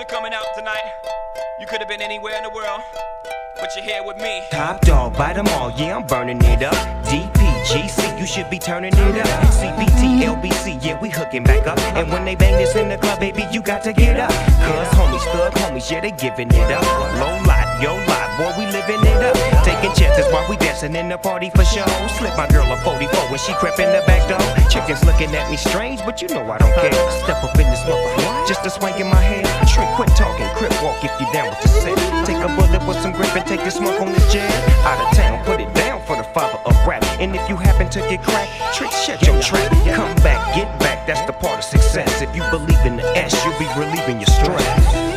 for coming out tonight. You could have been anywhere in the world, but you're here with me. Top dog, bite them all, yeah, I'm burning it up. DPGC, you should be turning it up. CPT, LBC, yeah, we hooking back up. And when they bang this in the club, baby, you got to get up. Cuz homies, thug homies, yeah, they giving it up. Low lot, yo lot, boy, we living it up. Taking chances while we dancing in the party for show. Slip my girl a 44 when she crept in the back door. Chickens looking at me strange, but you know I don't care. Step up in this mother, just a swank in my head. Trick, quit talking, crip walk if you down with the set. Take a bullet with some grip and take the smoke on the jet. Out of town, put it down for the father of rap. And if you happen to get cracked, trick, shut your trap. Come back, get back, that's the part of success. If you believe in the S, you'll be relieving your stress.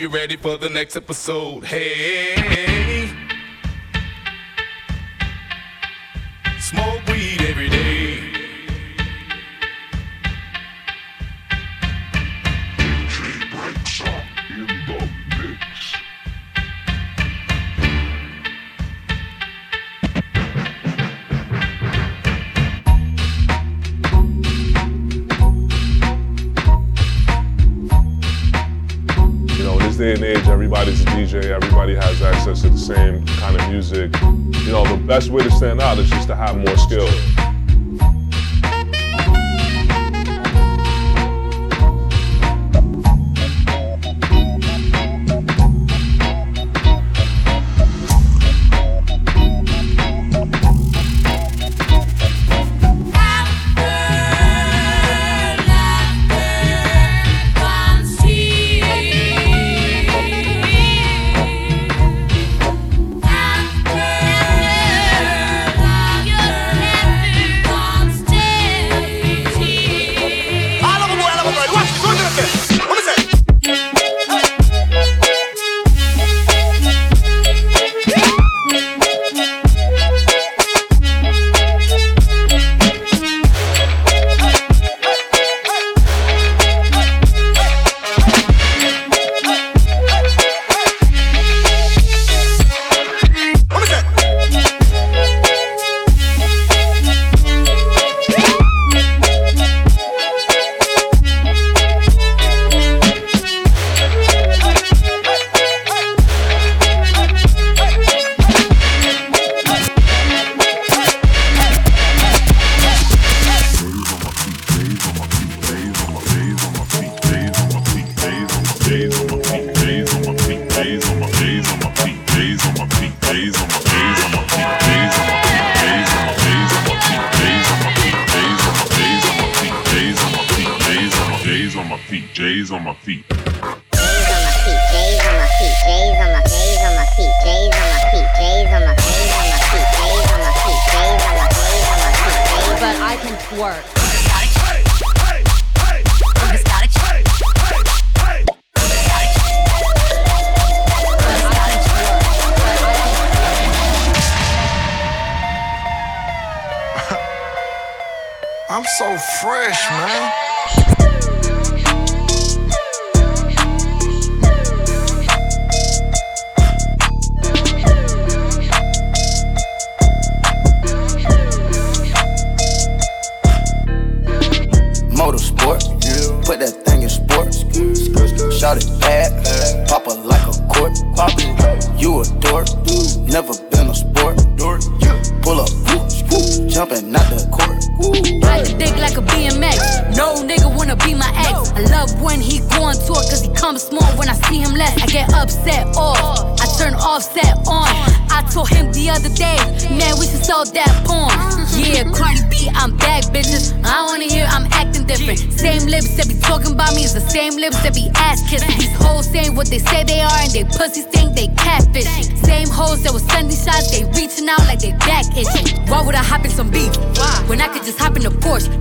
You're ready for the next episode. Hey. Day and age, everybody's a DJ, everybody has access to the same kind of music. You know, the best way to stand out is just to have more skill. Fresh, man.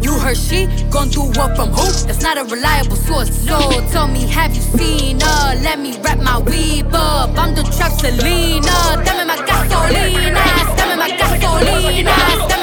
You heard she gon' do what from who? That's not a reliable source. So tell me, have you seen her? Let me wrap my weave up. I'm the trap Selena. Dame my gasolina. Dame my gasolina.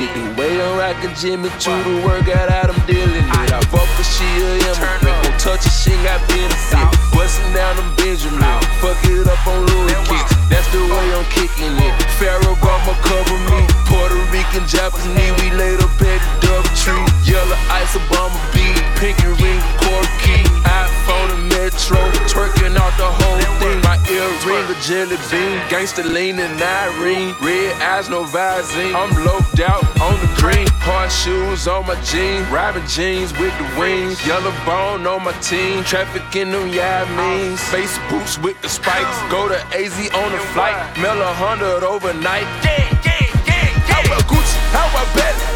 Shit. The way I'm rockin' Jimmy Choo, the workout out, I'm dealing it. I fuck her, she a immigrant. Don't touch she ain't got benefit. Bustin' down them Benjamin. Fuck it up on Louis kicks. That's the way I'm kicking it. Pharaoh Gama cover me. Puerto Rican, Japanese, we laid up at the double tree. Yellow ice, Obama beat. Pinky ring, corky. iPhone Earring, a jelly bean. Gangsta lean and Irene. Red eyes, no Visine. I'm loped out on the green. Hard shoes on my jeans. Robin jeans with the wings. Yellow bone on my team. Traffic in them Yameen. Space boots with the spikes. Go to AZ on the flight. Mail a hundred overnight. Yeah, yeah, yeah, yeah. How about Gucci? How about Belly?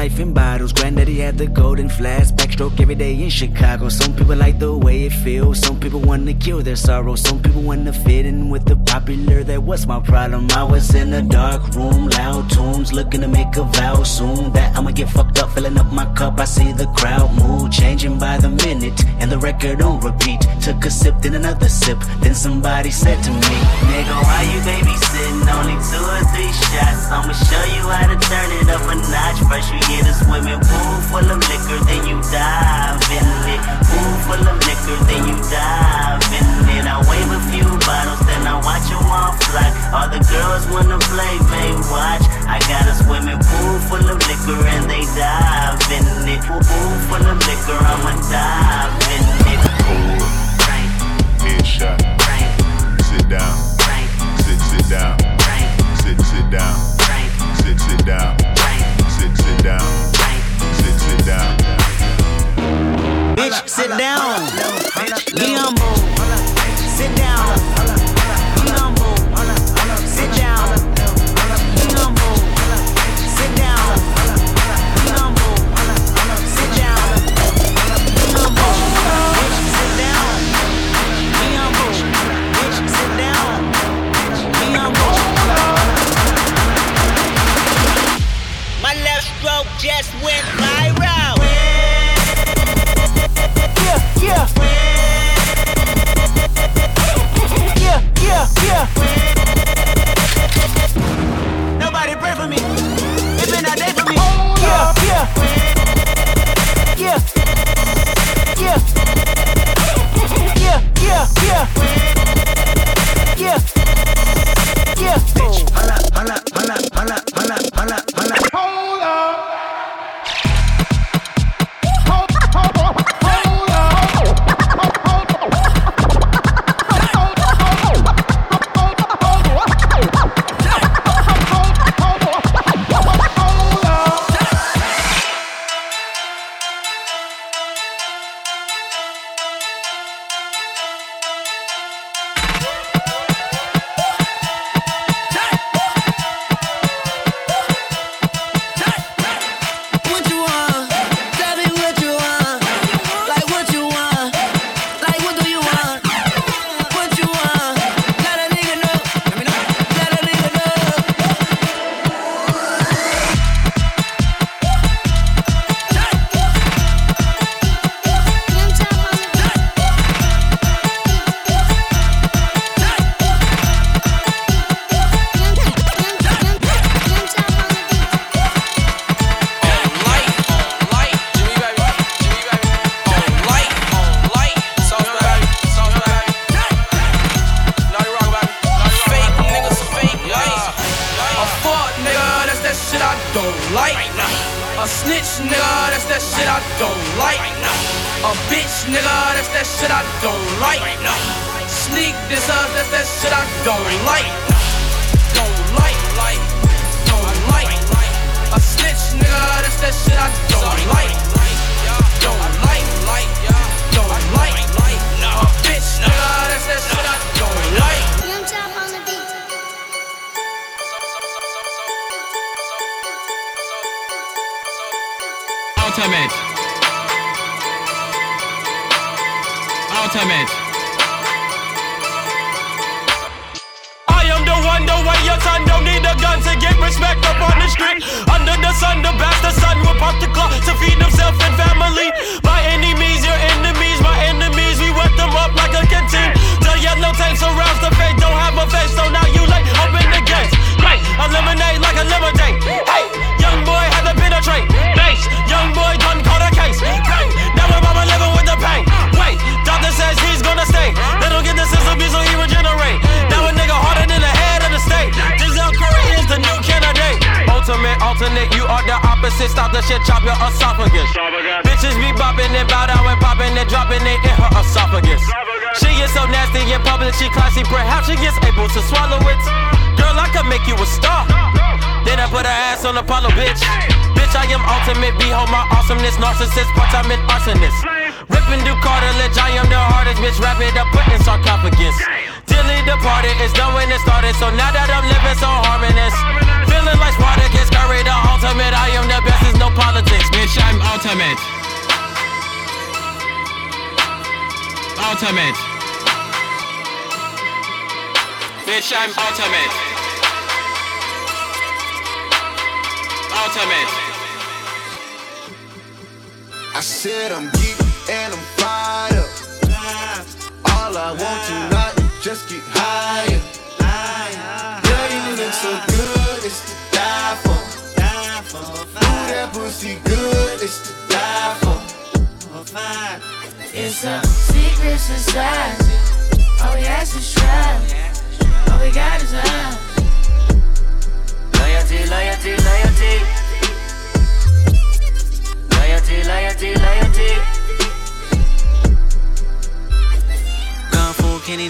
Life in bottles. Granddaddy had the golden flask, backstroke every day in Chicago. Some people like the way it feels. Some people want to kill their sorrow. Some people want to fit in with the popular. That was my problem. I was in a dark room, loud tunes, looking to make a vow soon. That I'ma get fucked up, filling up my cup. I see the crowd mood changing by the minute, and the record on repeat. Took a sip, then another sip. Then somebody said to me, Nigga, why you babysitting? Only two or three shots. I'ma show you how to turn it up a notch. First you get a swimming pool full of liquor, then you dive in it. Pool full of liquor, then you dive in it. I wave a few bottles, then I watch them all fly. All the girls wanna play, they watch. I got a swimming pool full of liquor and they dive in it. Pool pool full of liquor, I'ma dive in it. Stop the shit, chop your esophagus. Bitches be bopping and bow down and popping and dropping it in her esophagus. She is so nasty in public, she classy. Perhaps she gets able to swallow it. Girl, I could make you a star. Then I put her ass on Apollo, bitch. Bitch, I am ultimate. Behold my awesomeness, narcissist, part-time and arsonist. Ripping through cartilage, I am the hardest bitch. Wrap it up, put in sarcophagus. Dilly departed, it's done when it started. So now that I'm living so harmonious, feeling like Spartacus, Curry the ultimate. I am the best, there's no politics. Bitch, I'm ultimate. Ultimate. Bitch, I'm ultimate. Ultimate. I said I'm geek and I'm fired up. All I want tonight is just get higher it's to die for. Die for. Ooh, that pussy good, it's to die for. for. It's a secret society. All we ask is try. All we got is love. Loyalty, loyalty, loyalty. Loyalty, loyalty, loyalty.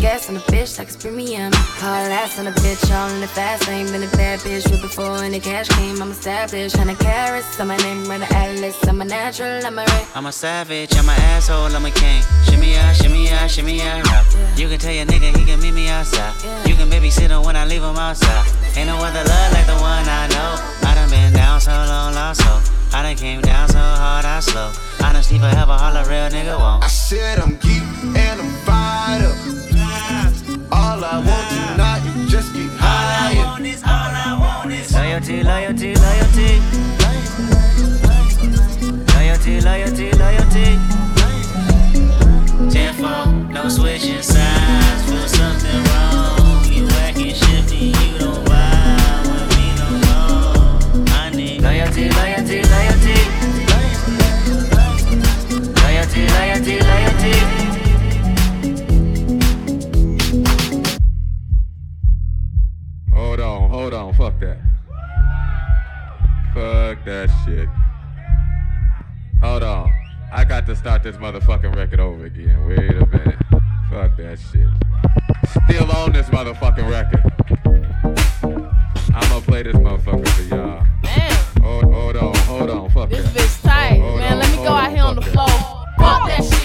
Gas on the bitch, like it's premium. Hard ass on the bitch, all in the fast lane. Been a bad bitch with before and the cash came. I'm established, hundred carats. on my name, run the atlas. I'm a natural, I'm a ray. I'm a savage, I'm an asshole, I'm a king. Shimmy out, shimmy out, shimmy out. You can tell your nigga he can meet me outside. You can babysit him when I leave him outside. Ain't no other love like the one I know. I done been down so long, lost so. I done came down so hard, I slow. I done sleep forever, all a holler, real nigga won't. I said I'm geek and I'm fired up. All I want tonight is just get higher. Loyalty, loyalty, loyalty. Loyalty, loyalty, loyalty. Tenfold, no switching sides. Feel something on, hold on, fuck that. Fuck that shit. Hold on. I got to start this motherfucking record over again. Wait a minute. Fuck that shit. Still on this motherfucking record. I'ma play this motherfucker for y'all. Hold, hold on, hold on, fuck This that. bitch tight, Hold man. on, Let me hold go out here on the floor. Fuck that shit.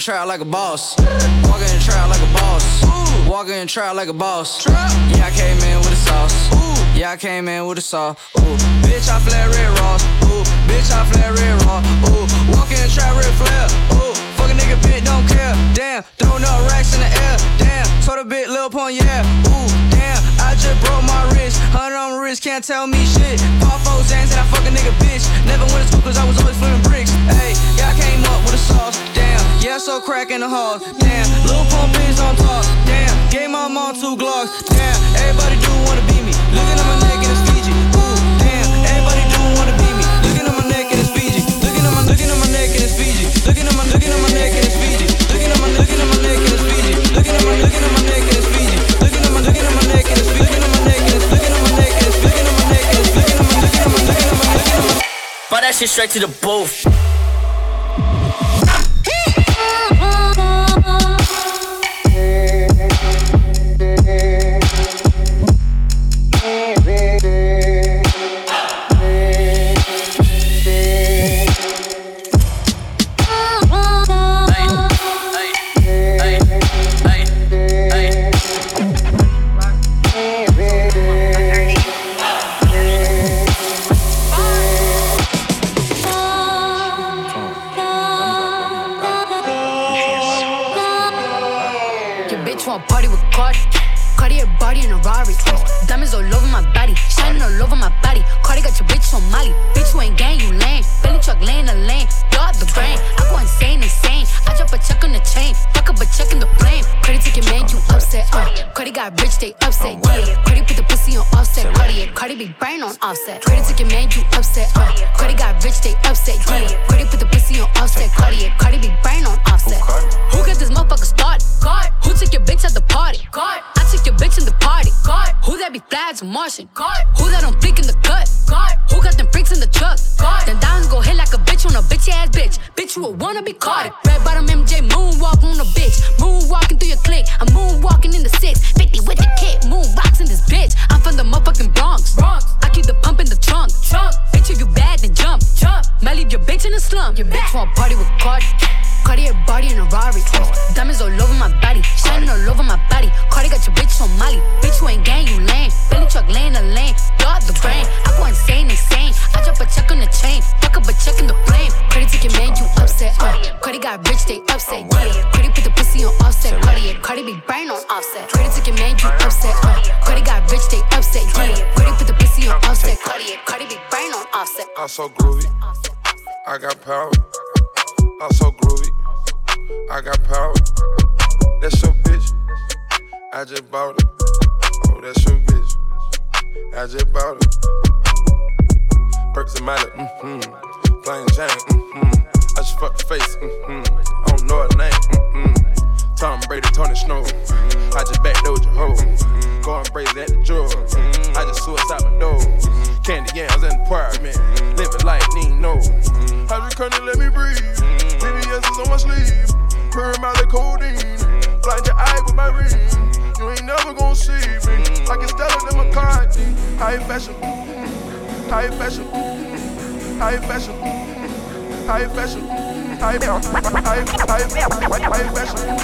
In trap like a boss. Walking in trap like a boss. Walking in trap like a boss. Yeah, I came in with a sauce. Yeah, I came in with a sauce. Ooh, bitch, I flare red raw. Ooh, bitch, I flare red raw. Ooh, walking in trap red flare. Ooh, fuck a nigga bitch, don't care. Damn, throwing up racks in the air. Damn, told a bit, lil' pon, yeah. Ooh, damn, I just broke my wrist. Hundred on my wrist, can't tell me shit. Pop four Xans and I fuck a nigga bitch. Never went to school cause I was always flipping bricks. Hey, yeah, so crack in the halls. Damn, lil' pump on top. Damn, gave my mom two glocks. Damn, everybody do wanna be me. Looking at my neck and it's Fiji. Ooh, damn, everybody do wanna be me. Looking at my neck and it's Fiji. Looking at my, looking at my neck and it's Fiji. Looking at my, looking at my neck and it's Fiji. Looking at my, looking at my neck and it's Fiji. Looking at my, looking at my neck and it's Fiji. Looking at my, looking at my neck and it's Fiji. Looking at my neck and it's, looking at my neck and it's, looking at my neck and it's, looking at my, looking at my, looking at my, looking at my. But that shit straight to the booth. Cardi got rich, they upset. Yeah. Cardi put the pussy on Offset. Cardi, Cardi be brain on Offset. Credit ticket man, you upset. Uh. Cardi got rich, they upset. Yeah. Cardi put the pussy on Offset. Cardi, Cardi be brain on Offset. Who got this motherfucker started? God. Who took your bitch at the party? God. I took your bitch in the party. God. Who that be a Martian? God. Who that don't think in the cut? Got them freaks in the truck? God. Then diamonds go hit like a bitch on a bitch ass bitch. Bitch, you a wanna be caught. Red bottom MJ moonwalk on a bitch. Moonwalking through your clique. I'm moonwalking in the six. 50 with the kick. Moon rocks in this bitch. I'm from the motherfucking Bronx. Bronx. I keep the pump in the trunk. Trunk. Bitch, if you bad, then jump. Jump. Might leave your bitch in the slump. Your bitch want party with Cardi. Cartier body in a Rari. Diamonds all over my body, shining all over my body. Cardi got your bitch on Molly. Bitch, you ain't gang, you lame. Billy truck laying the lane. Dog the brain. I go insane, insane. I drop a check on the chain. Fuck up a check in the flame. Credit ticket man, you upset. Uh. Cardi got rich, they upset. Yeah. Cardi put the pussy on Offset. Cardi, Cardi be brain on Offset. Credit ticket man, you upset. Uh. Cardi got rich, they upset. Yeah. Cardi put the pussy on Offset. Cardi, Cardi be brain on Offset. I'm so groovy. I got power. I'm so groovy. I got power. That's your bitch. I just bought it. Oh, that's your bitch. I just bought it. Perks and Miley, mm-hmm. Plain Jane, mm-hmm. I just fucked the face, mm-hmm. I don't know her name, mm-hmm. Tom Brady, Tony Snow. Mm-hmm. I just backdoored your hoe. Mm-hmm. Going crazy at the drug. Mm-hmm. I just suicide my door. Mm-hmm. Candy yams in the apartment. Mm-hmm. Living like Nino. Mm-hmm. Hydrocurrent, let me breathe. Mm-hmm. VVS is on my sleeve. Purr Miley codeine. Blind your eye with my ring. You ain't never gonna see me. Like it's Stella than McCartney. High fashion. High fashion. High fashion. High fashion. High fashion. High fashion. High fashion.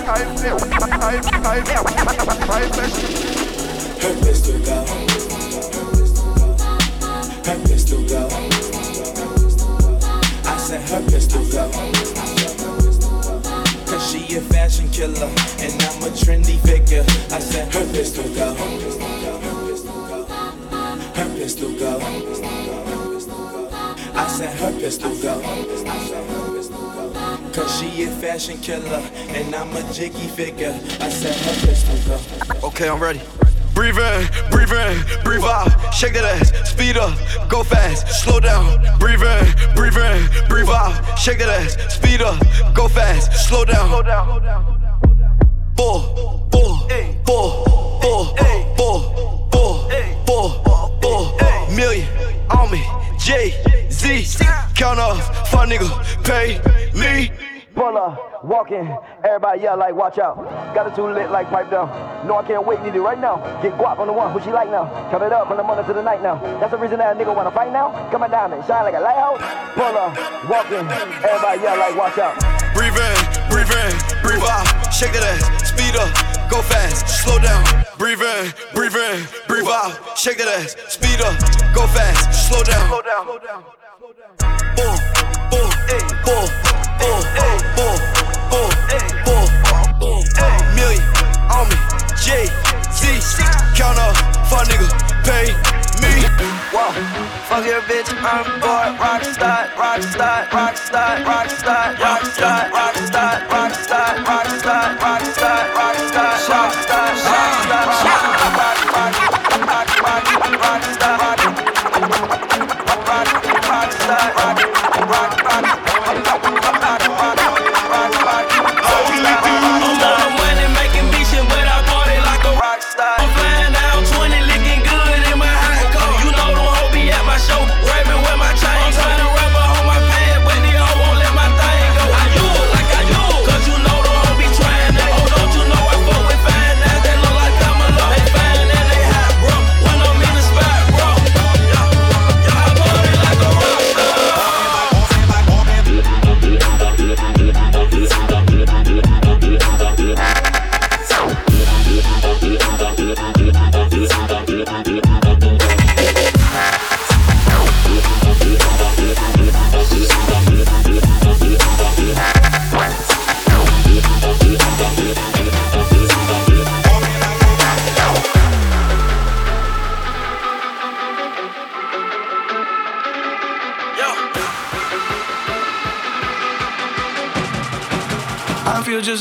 High fashion. High fashion. Her pistol go. Her pistol go. I said her pistol go. Cause she a fashion killer and I'm a trendy figure. I said her pistol go. Her pistol go. I said her pistol go. Cause she a fashion killer and I'm a jiggy figure. I said her pistol go. Okay, I'm ready. Breathe in, breathe in, breathe out. Shake that ass, speed up, go fast, slow down. Breathe in, breathe in, breathe out. Shake that ass, speed up, go fast, slow down. Four, four, four, four, four, four, four, four, million on me. Jay Z, count off, fuck nigga, pay me. Pull up, walking, everybody yell like, watch out. Got it too lit like pipe down. No, I can't wait, need it right now. Get guap on the one, who she like now. Count it up from the morning to the night now. That's the reason that a nigga wanna fight now. Come on down and shine like a lighthouse. Pull up, walking, everybody yell like, watch out. Breathe in, breathe in, breathe out. Shake that ass, speed up, go fast, slow down. Breathe in, breathe in, breathe out. Shake that ass, speed up, go fast, slow down. slow down. Slow down, slow down. Boom, boom, boom, boom, boom, boom, boom, boom. Million on me, J Z. Count up, fuck nigga, pay me. Fuck your bitch, I'm rockstar, rockstar, rockstar, rockstar, rockstar, rockstar, rockstar,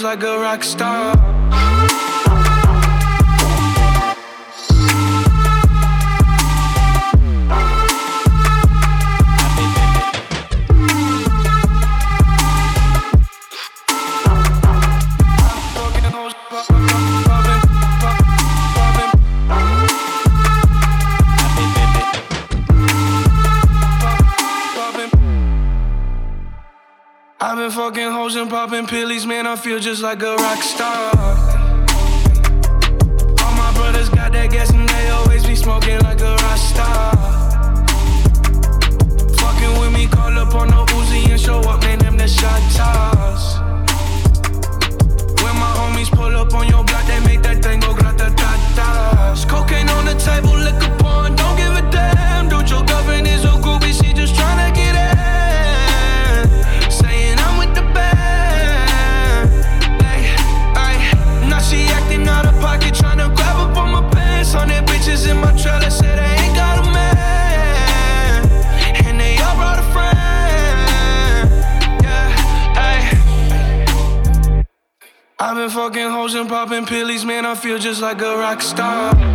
like a rock star. And popping pillies, man. I feel just like a rock star. All my brothers got that gas and they always be smoking like a rock star. Fucking with me, call up on the Uzi and show up, man. Them the shot toss. When my homies pull up on your block, they make that thing go grata ta ta. Cocaine on the table, liquor porn, don't give a damn. Dude, your girlfriend is a groupie, she just tryna I've been fucking hoes and popping pillies, man. I feel just like a rock star.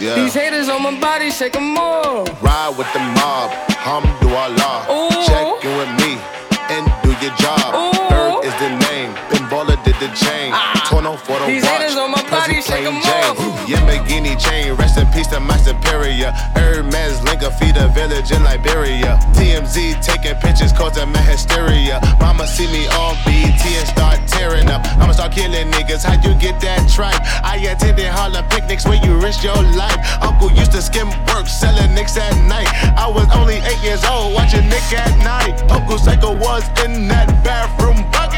Yeah. These haters on my body, shake 'em more. Ride with the mob, Hamdulillah. Check in with me and do your job. Bird The chain. Ah. Torno for the These watch. haters on my body, Prezi shake 'em plain off. Jane. Yamagini chain, rest in peace to my superior. Hermes Linka feed a village in Liberia. TMZ taking pictures causing my hysteria. Mama see me on BT and start tearing up. I'ma start killing niggas. How you get that tripe? I attended Harlem picnics where you risk your life. Uncle used to skim work, selling nicks at night. I was only eight years old, watching Nick at night. Uncle Psycho was in that bathroom bucket.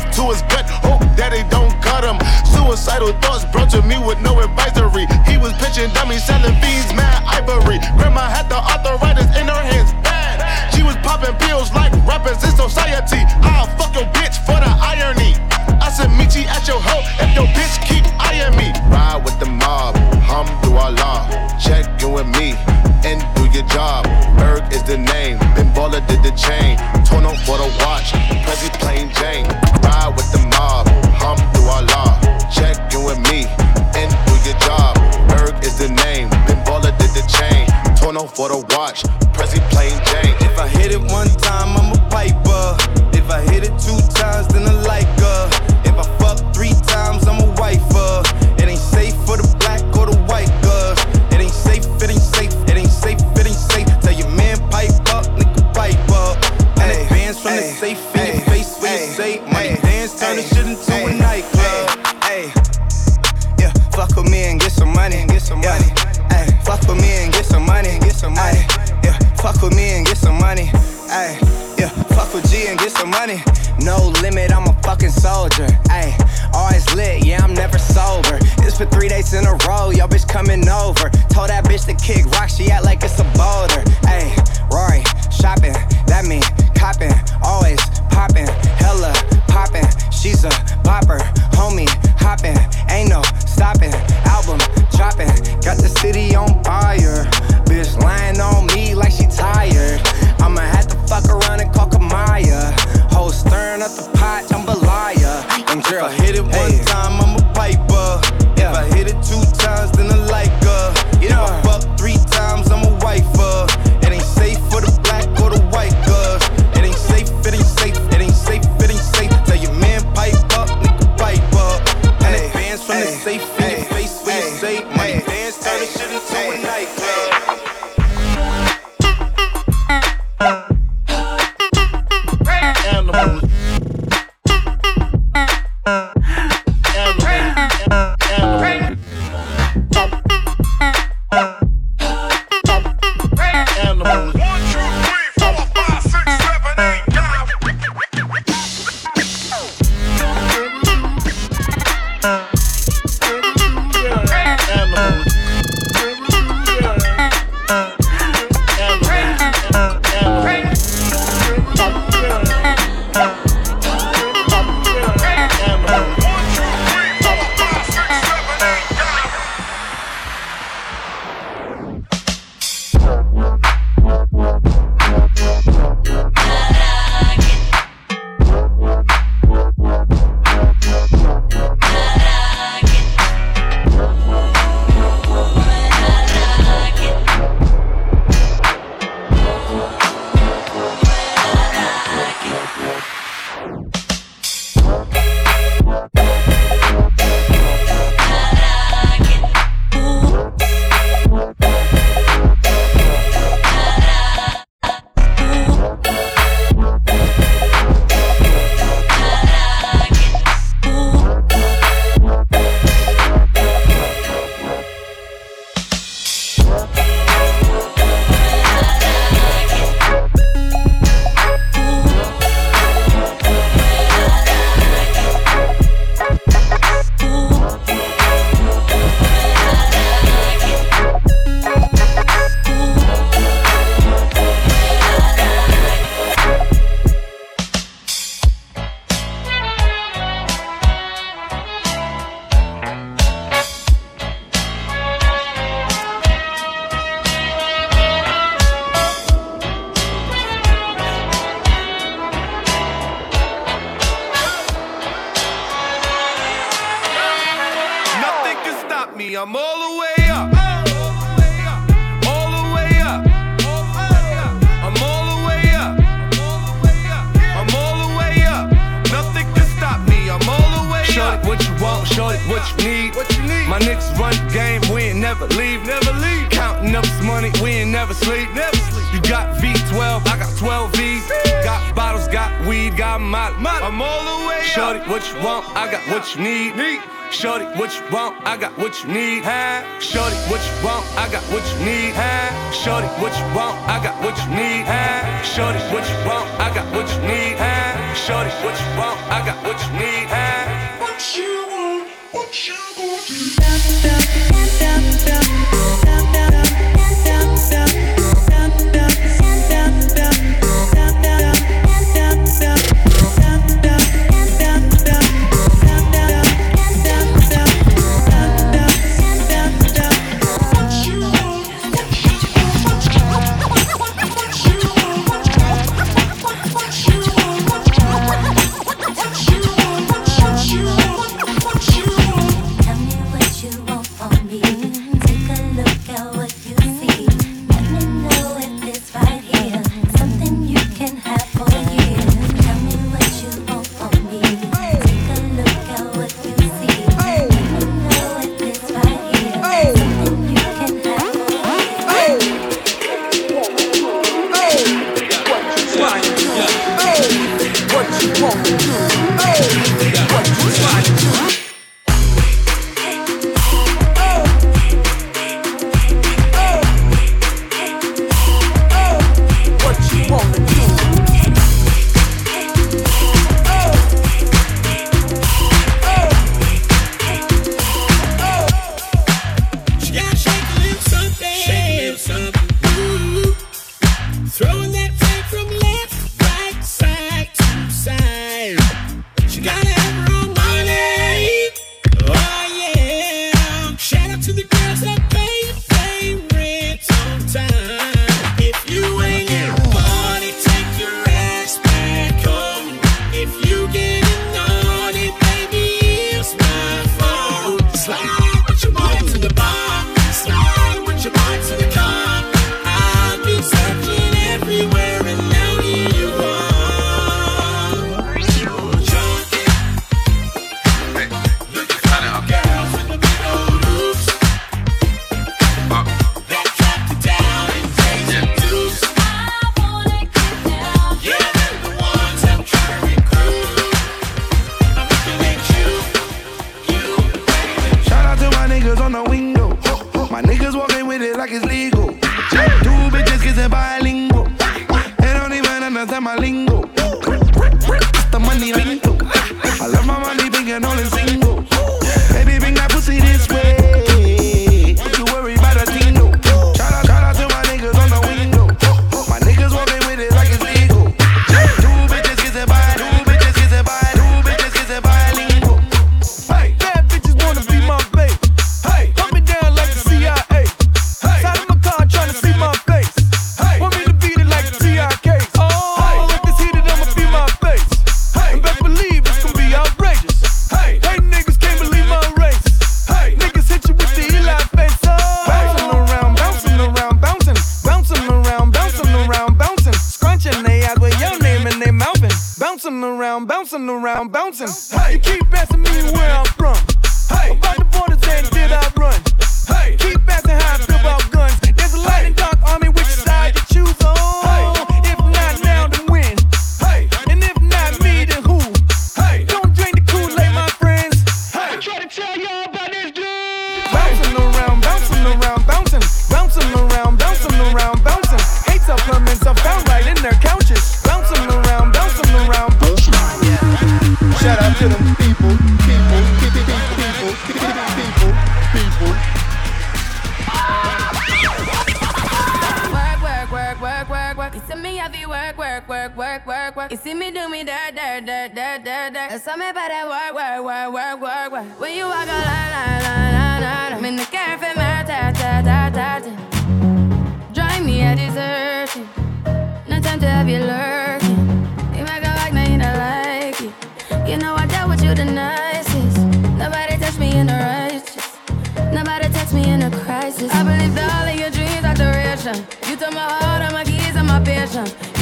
Knife to his gut, hope daddy don't cut him. Suicidal thoughts brought to me with no advisory. He was pitching dummies, selling fiends, mad ivory. Grandma had the arthritis in her hands, bad. She was popping pills like rappers in society. I'll fuck your bitch for the irony. I said, meet you at your hoe if your bitch keep eyeing me. Ride with the mob, hum through our law. Check in with me and do your job. Berg is the name, Ben did the chain. Torno for the watch, Prezi plain Jane. Ride with the mob, hum through our law. Check in with me and do your job. Berg is the name, Ben did the chain. Torno for the watch, Prezi plain Jane. If I hit it one time, I'm a piper. Coming over. Told that bitch to kick Animal never sleep. Never sleep. You got V12, I got 12 V. Got bottles, got weed, got my. I'm all the way Shorty, up. what you want? I got what you need. need. Shorty, what you want? I got what you need. Huh? Shorty, what you want? I got what you need. Huh? Shorty, what you want? I got what you need. Huh? Shorty, what you want? I got what you need. Huh? Shorty, what you want? I got what you need. Huh? What you want? What you want?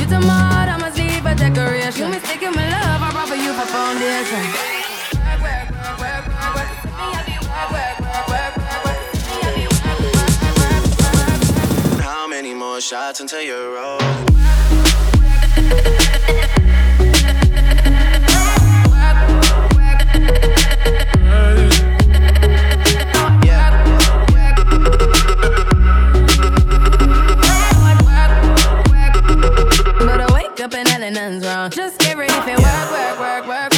Tomorrow I'ma leave a decoration. You mistaken my love, I brought for you for foundation. Work, work, work, work, work, work. Work, work, work, work, work. How many more shots until you're work and Ellen's wrong. Just get ready for work, work, work, work.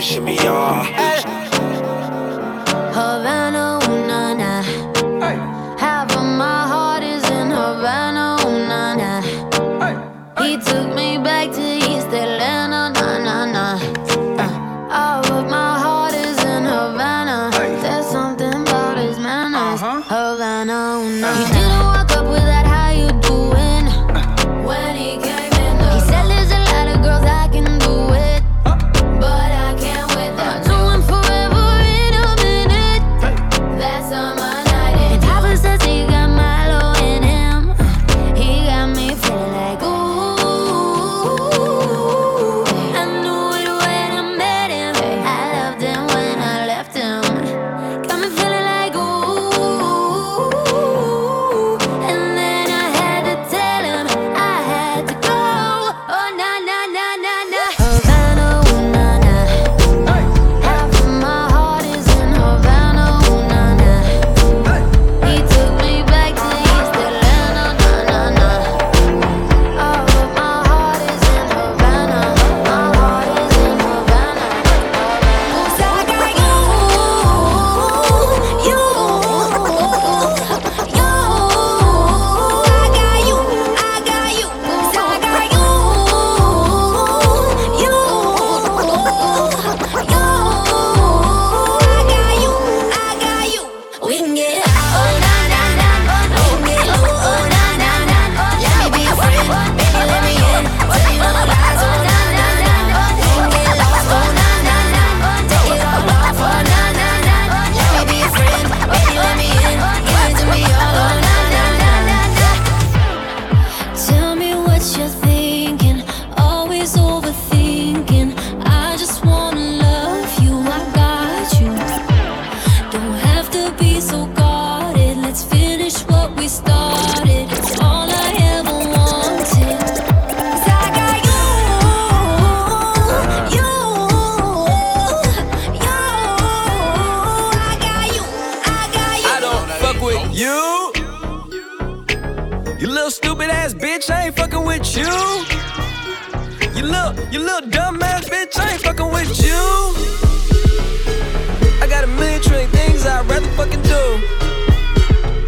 shimmy, y'all. With you. You little stupid ass bitch, I ain't fucking with you. You little, you little dumb ass bitch, I ain't fucking with you. I got a million trillion things I'd rather fucking do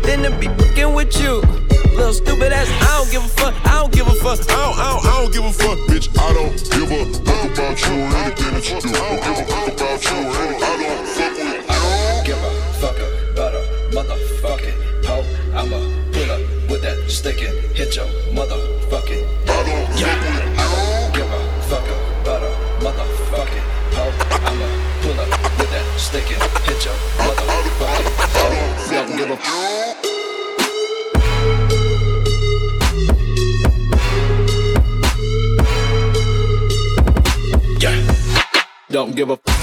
than to be fucking with you. Little stupid ass, I don't give a fuck, I don't give a fuck. I don't, I don't, I don't give a fuck, bitch. I don't give a fuck about you or anything that you do. I don't give a fuck about you or anything. I don't fuck with hit your motherfucking yeah. I don't give a fuck about a motherfucking hoe. I'ma pull up with that stick and hit your motherfucking hoe. Don't give a Yeah. Don't give a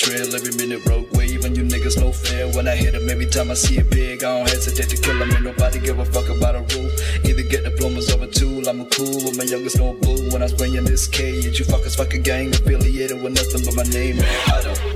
trail every minute road wave and you niggas no fair. When I hit 'em every time I see it big I don't hesitate to kill 'em. Ain't nobody give a fuck about a rule. Either get diplomas or a tool I'm a cool with my youngest no boo. When I spray in this cage you fuckers fuck a gang affiliated with nothing but my name. I don't